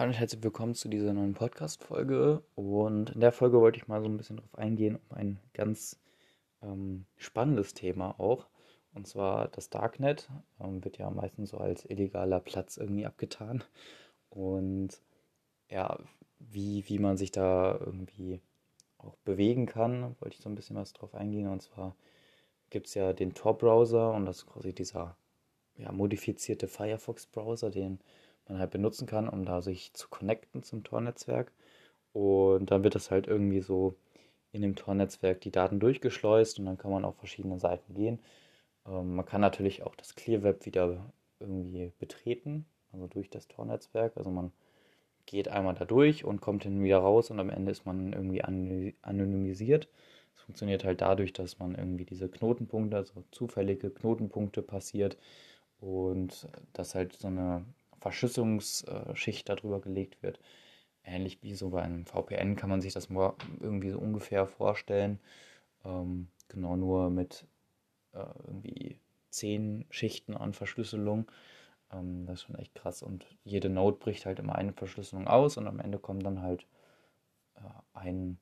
Hallo und herzlich willkommen zu dieser neuen Podcast-Folge. Und in der Folge wollte ich mal so ein bisschen darauf eingehen, um ein ganz ähm, spannendes Thema auch. Und zwar das Darknet ähm, wird ja meistens so als illegaler Platz irgendwie abgetan. Und ja, wie, wie man sich da irgendwie auch bewegen kann, wollte ich so ein bisschen was drauf eingehen. Und zwar gibt es ja den Tor-Browser und das ist quasi dieser ja, modifizierte Firefox-Browser, den man halt benutzen kann, um da sich zu connecten zum Tor-Netzwerk. Und dann wird das halt irgendwie so in dem Tor-Netzwerk die Daten durchgeschleust und dann kann man auf verschiedene Seiten gehen. Ähm, man kann natürlich auch das Clear Web wieder irgendwie betreten, also durch das Tor-Netzwerk. Also man geht einmal da durch und kommt dann wieder raus und am Ende ist man irgendwie anonymisiert. Es funktioniert halt dadurch, dass man irgendwie diese Knotenpunkte, also zufällige Knotenpunkte passiert und dass halt so eine Verschlüsselungsschicht darüber gelegt wird. Ähnlich wie so bei einem VPN kann man sich das mal irgendwie so ungefähr vorstellen. Ähm, genau nur mit äh, irgendwie zehn Schichten an Verschlüsselung. Ähm, das ist schon echt krass. Und jede Node bricht halt immer eine Verschlüsselung aus und am Ende kommt dann halt äh, ein,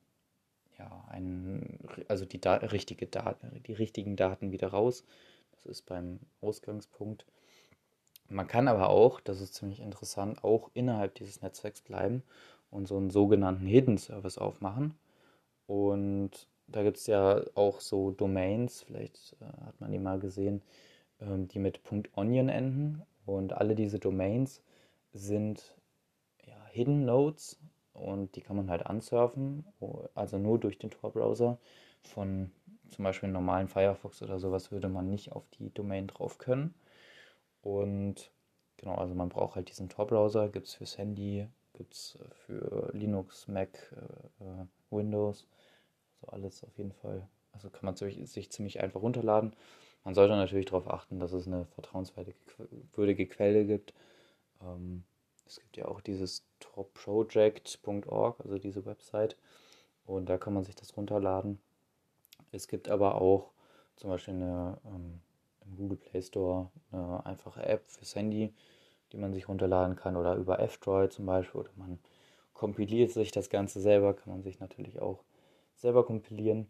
ja, ein, also die da richtige Daten, die richtigen Daten wieder raus. Das ist beim Ausgangspunkt. Man kann aber auch, das ist ziemlich interessant, auch innerhalb dieses Netzwerks bleiben und so einen sogenannten Hidden Service aufmachen. Und da gibt es ja auch so Domains, vielleicht äh, hat man die mal gesehen, ähm, die mit .onion enden. Und alle diese Domains sind ja, Hidden Nodes und die kann man halt ansurfen, also nur durch den Tor-Browser. Von zum Beispiel normalen Firefox oder sowas würde man nicht auf die Domain drauf können. Und genau, also man braucht halt diesen Tor-Browser, gibt es fürs Handy, gibt es äh, für Linux, Mac, äh, äh, Windows, so alles auf jeden Fall. Also kann man sich ziemlich einfach runterladen. Man sollte natürlich darauf achten, dass es eine vertrauenswürdige Quelle gibt. Ähm, es gibt ja auch dieses torproject.org, also diese Website. Und da kann man sich das runterladen. Es gibt aber auch zum Beispiel eine ähm, im Google Play Store eine einfache App fürs Handy, die man sich runterladen kann oder über F-Droid zum Beispiel oder man kompiliert sich das Ganze selber, kann man sich natürlich auch selber kompilieren.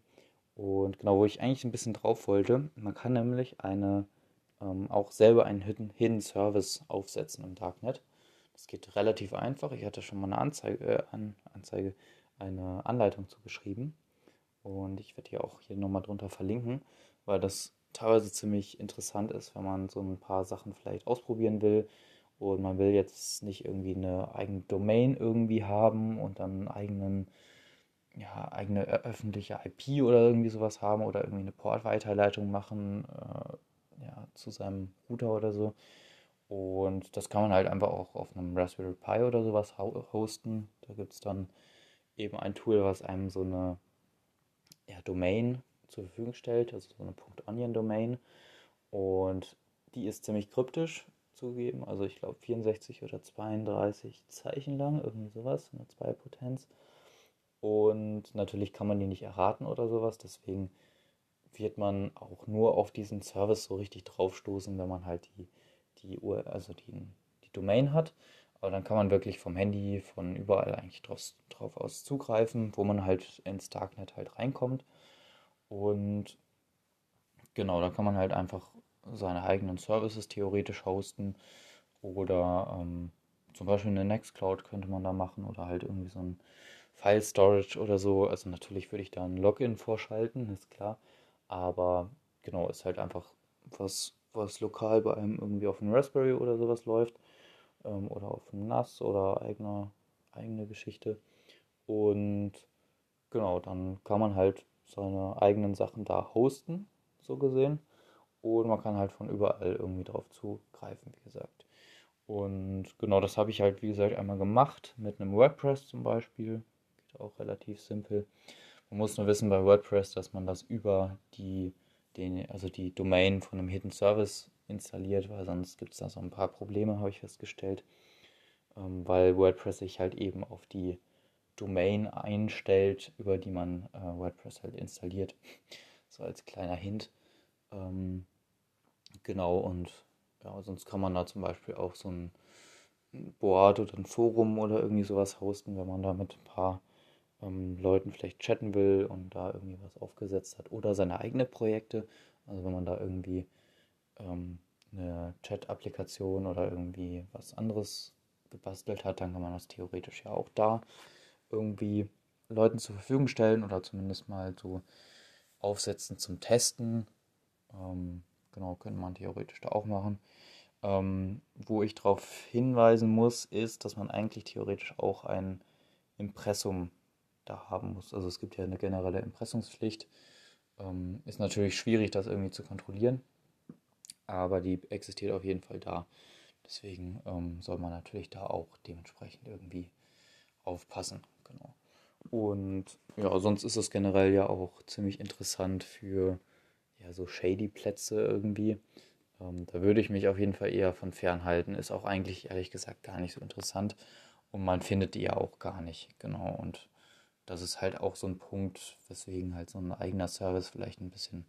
Und genau, wo ich eigentlich ein bisschen drauf wollte, man kann nämlich eine ähm, auch selber einen Hidden, Hidden Service aufsetzen im Darknet. Das geht relativ einfach. Ich hatte schon mal eine Anzeige, äh, An Anzeige eine Anleitung zu geschrieben. Und ich werde hier auch hier nochmal drunter verlinken, weil das teilweise ziemlich interessant ist, wenn man so ein paar Sachen vielleicht ausprobieren will und man will jetzt nicht irgendwie eine eigene Domain irgendwie haben und dann eigenen ja, eigene öffentliche IP oder irgendwie sowas haben oder irgendwie eine Portweiterleitung machen äh, ja, zu seinem Router oder so. Und das kann man halt einfach auch auf einem Raspberry Pi oder sowas hosten. Da gibt es dann eben ein Tool, was einem so eine ja, Domain zur Verfügung stellt, also so eine .onion-Domain. Und die ist ziemlich kryptisch zugegeben, also ich glaube 64 oder 32 Zeichen lang, irgendwie sowas, eine Zweipotenz. Und natürlich kann man die nicht erraten oder sowas, deswegen wird man auch nur auf diesen Service so richtig draufstoßen, wenn man halt die, die Uhr, also die, die Domain hat. Aber dann kann man wirklich vom Handy, von überall eigentlich drauf, drauf aus zugreifen, wo man halt ins Darknet halt reinkommt. Und genau, da kann man halt einfach seine eigenen Services theoretisch hosten oder ähm, zum Beispiel eine Nextcloud könnte man da machen oder halt irgendwie so ein File Storage oder so. Also natürlich würde ich da ein Login vorschalten, ist klar. Aber genau, ist halt einfach was, was lokal bei einem irgendwie auf dem Raspberry oder sowas läuft. Ähm, oder auf dem NAS oder eigener, eigene Geschichte. Und genau, dann kann man halt seine eigenen Sachen da hosten, so gesehen. Und man kann halt von überall irgendwie drauf zugreifen, wie gesagt. Und genau das habe ich halt, wie gesagt, einmal gemacht mit einem WordPress zum Beispiel. Geht auch relativ simpel. Man muss nur wissen bei WordPress, dass man das über die, den, also die Domain von einem Hidden Service installiert, weil sonst gibt es da so ein paar Probleme, habe ich festgestellt. Ähm, weil WordPress sich halt eben auf die Domain einstellt, über die man äh, WordPress halt installiert. So als kleiner Hint. Ähm, genau, und ja, sonst kann man da zum Beispiel auch so ein Board oder ein Forum oder irgendwie sowas hosten, wenn man da mit ein paar ähm, Leuten vielleicht chatten will und da irgendwie was aufgesetzt hat oder seine eigenen Projekte. Also wenn man da irgendwie ähm, eine Chat-Applikation oder irgendwie was anderes gebastelt hat, dann kann man das theoretisch ja auch da irgendwie Leuten zur Verfügung stellen oder zumindest mal so aufsetzen zum Testen. Ähm, genau, könnte man theoretisch da auch machen. Ähm, wo ich darauf hinweisen muss, ist, dass man eigentlich theoretisch auch ein Impressum da haben muss. Also es gibt ja eine generelle Impressumspflicht. Ähm, ist natürlich schwierig, das irgendwie zu kontrollieren, aber die existiert auf jeden Fall da. Deswegen ähm, soll man natürlich da auch dementsprechend irgendwie aufpassen. Genau. Und ja, sonst ist es generell ja auch ziemlich interessant für ja, so shady Plätze irgendwie. Ähm, da würde ich mich auf jeden Fall eher von fernhalten. Ist auch eigentlich ehrlich gesagt gar nicht so interessant. Und man findet die ja auch gar nicht. Genau. Und das ist halt auch so ein Punkt, weswegen halt so ein eigener Service vielleicht ein bisschen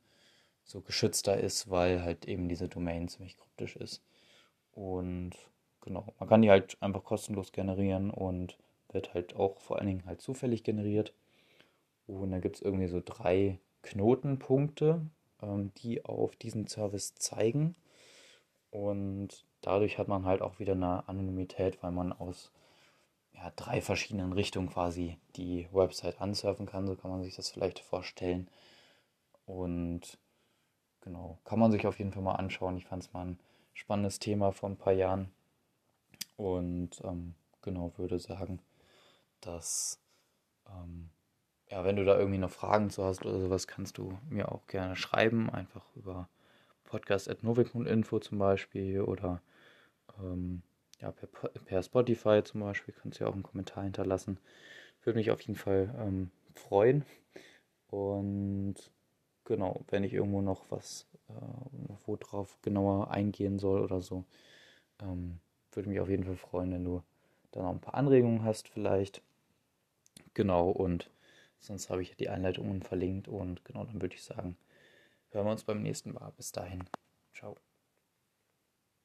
so geschützter ist, weil halt eben diese Domain ziemlich kryptisch ist. Und genau, man kann die halt einfach kostenlos generieren und wird halt auch vor allen Dingen halt zufällig generiert. Und da gibt es irgendwie so drei Knotenpunkte, ähm, die auf diesen Service zeigen. Und dadurch hat man halt auch wieder eine Anonymität, weil man aus ja, drei verschiedenen Richtungen quasi die Website ansurfen kann. So kann man sich das vielleicht vorstellen. Und genau, kann man sich auf jeden Fall mal anschauen. Ich fand es mal ein spannendes Thema vor ein paar Jahren. Und ähm, genau würde sagen, dass ähm, ja, wenn du da irgendwie noch Fragen zu hast oder sowas, kannst du mir auch gerne schreiben, einfach über podcast.novik.info zum Beispiel oder ähm, ja, per, per, Spotify zum Beispiel kannst du ja auch einen Kommentar hinterlassen. Würde mich auf jeden Fall ähm, freuen. Und genau, wenn ich irgendwo noch was, äh, wo drauf genauer eingehen soll oder so, ähm, würde mich auf jeden Fall freuen, wenn du da noch ein paar Anregungen hast vielleicht. Genau, und sonst habe ich die Einleitungen verlinkt und genau, dann würde ich sagen, hören wir uns beim nächsten Mal. Bis dahin. Ciao.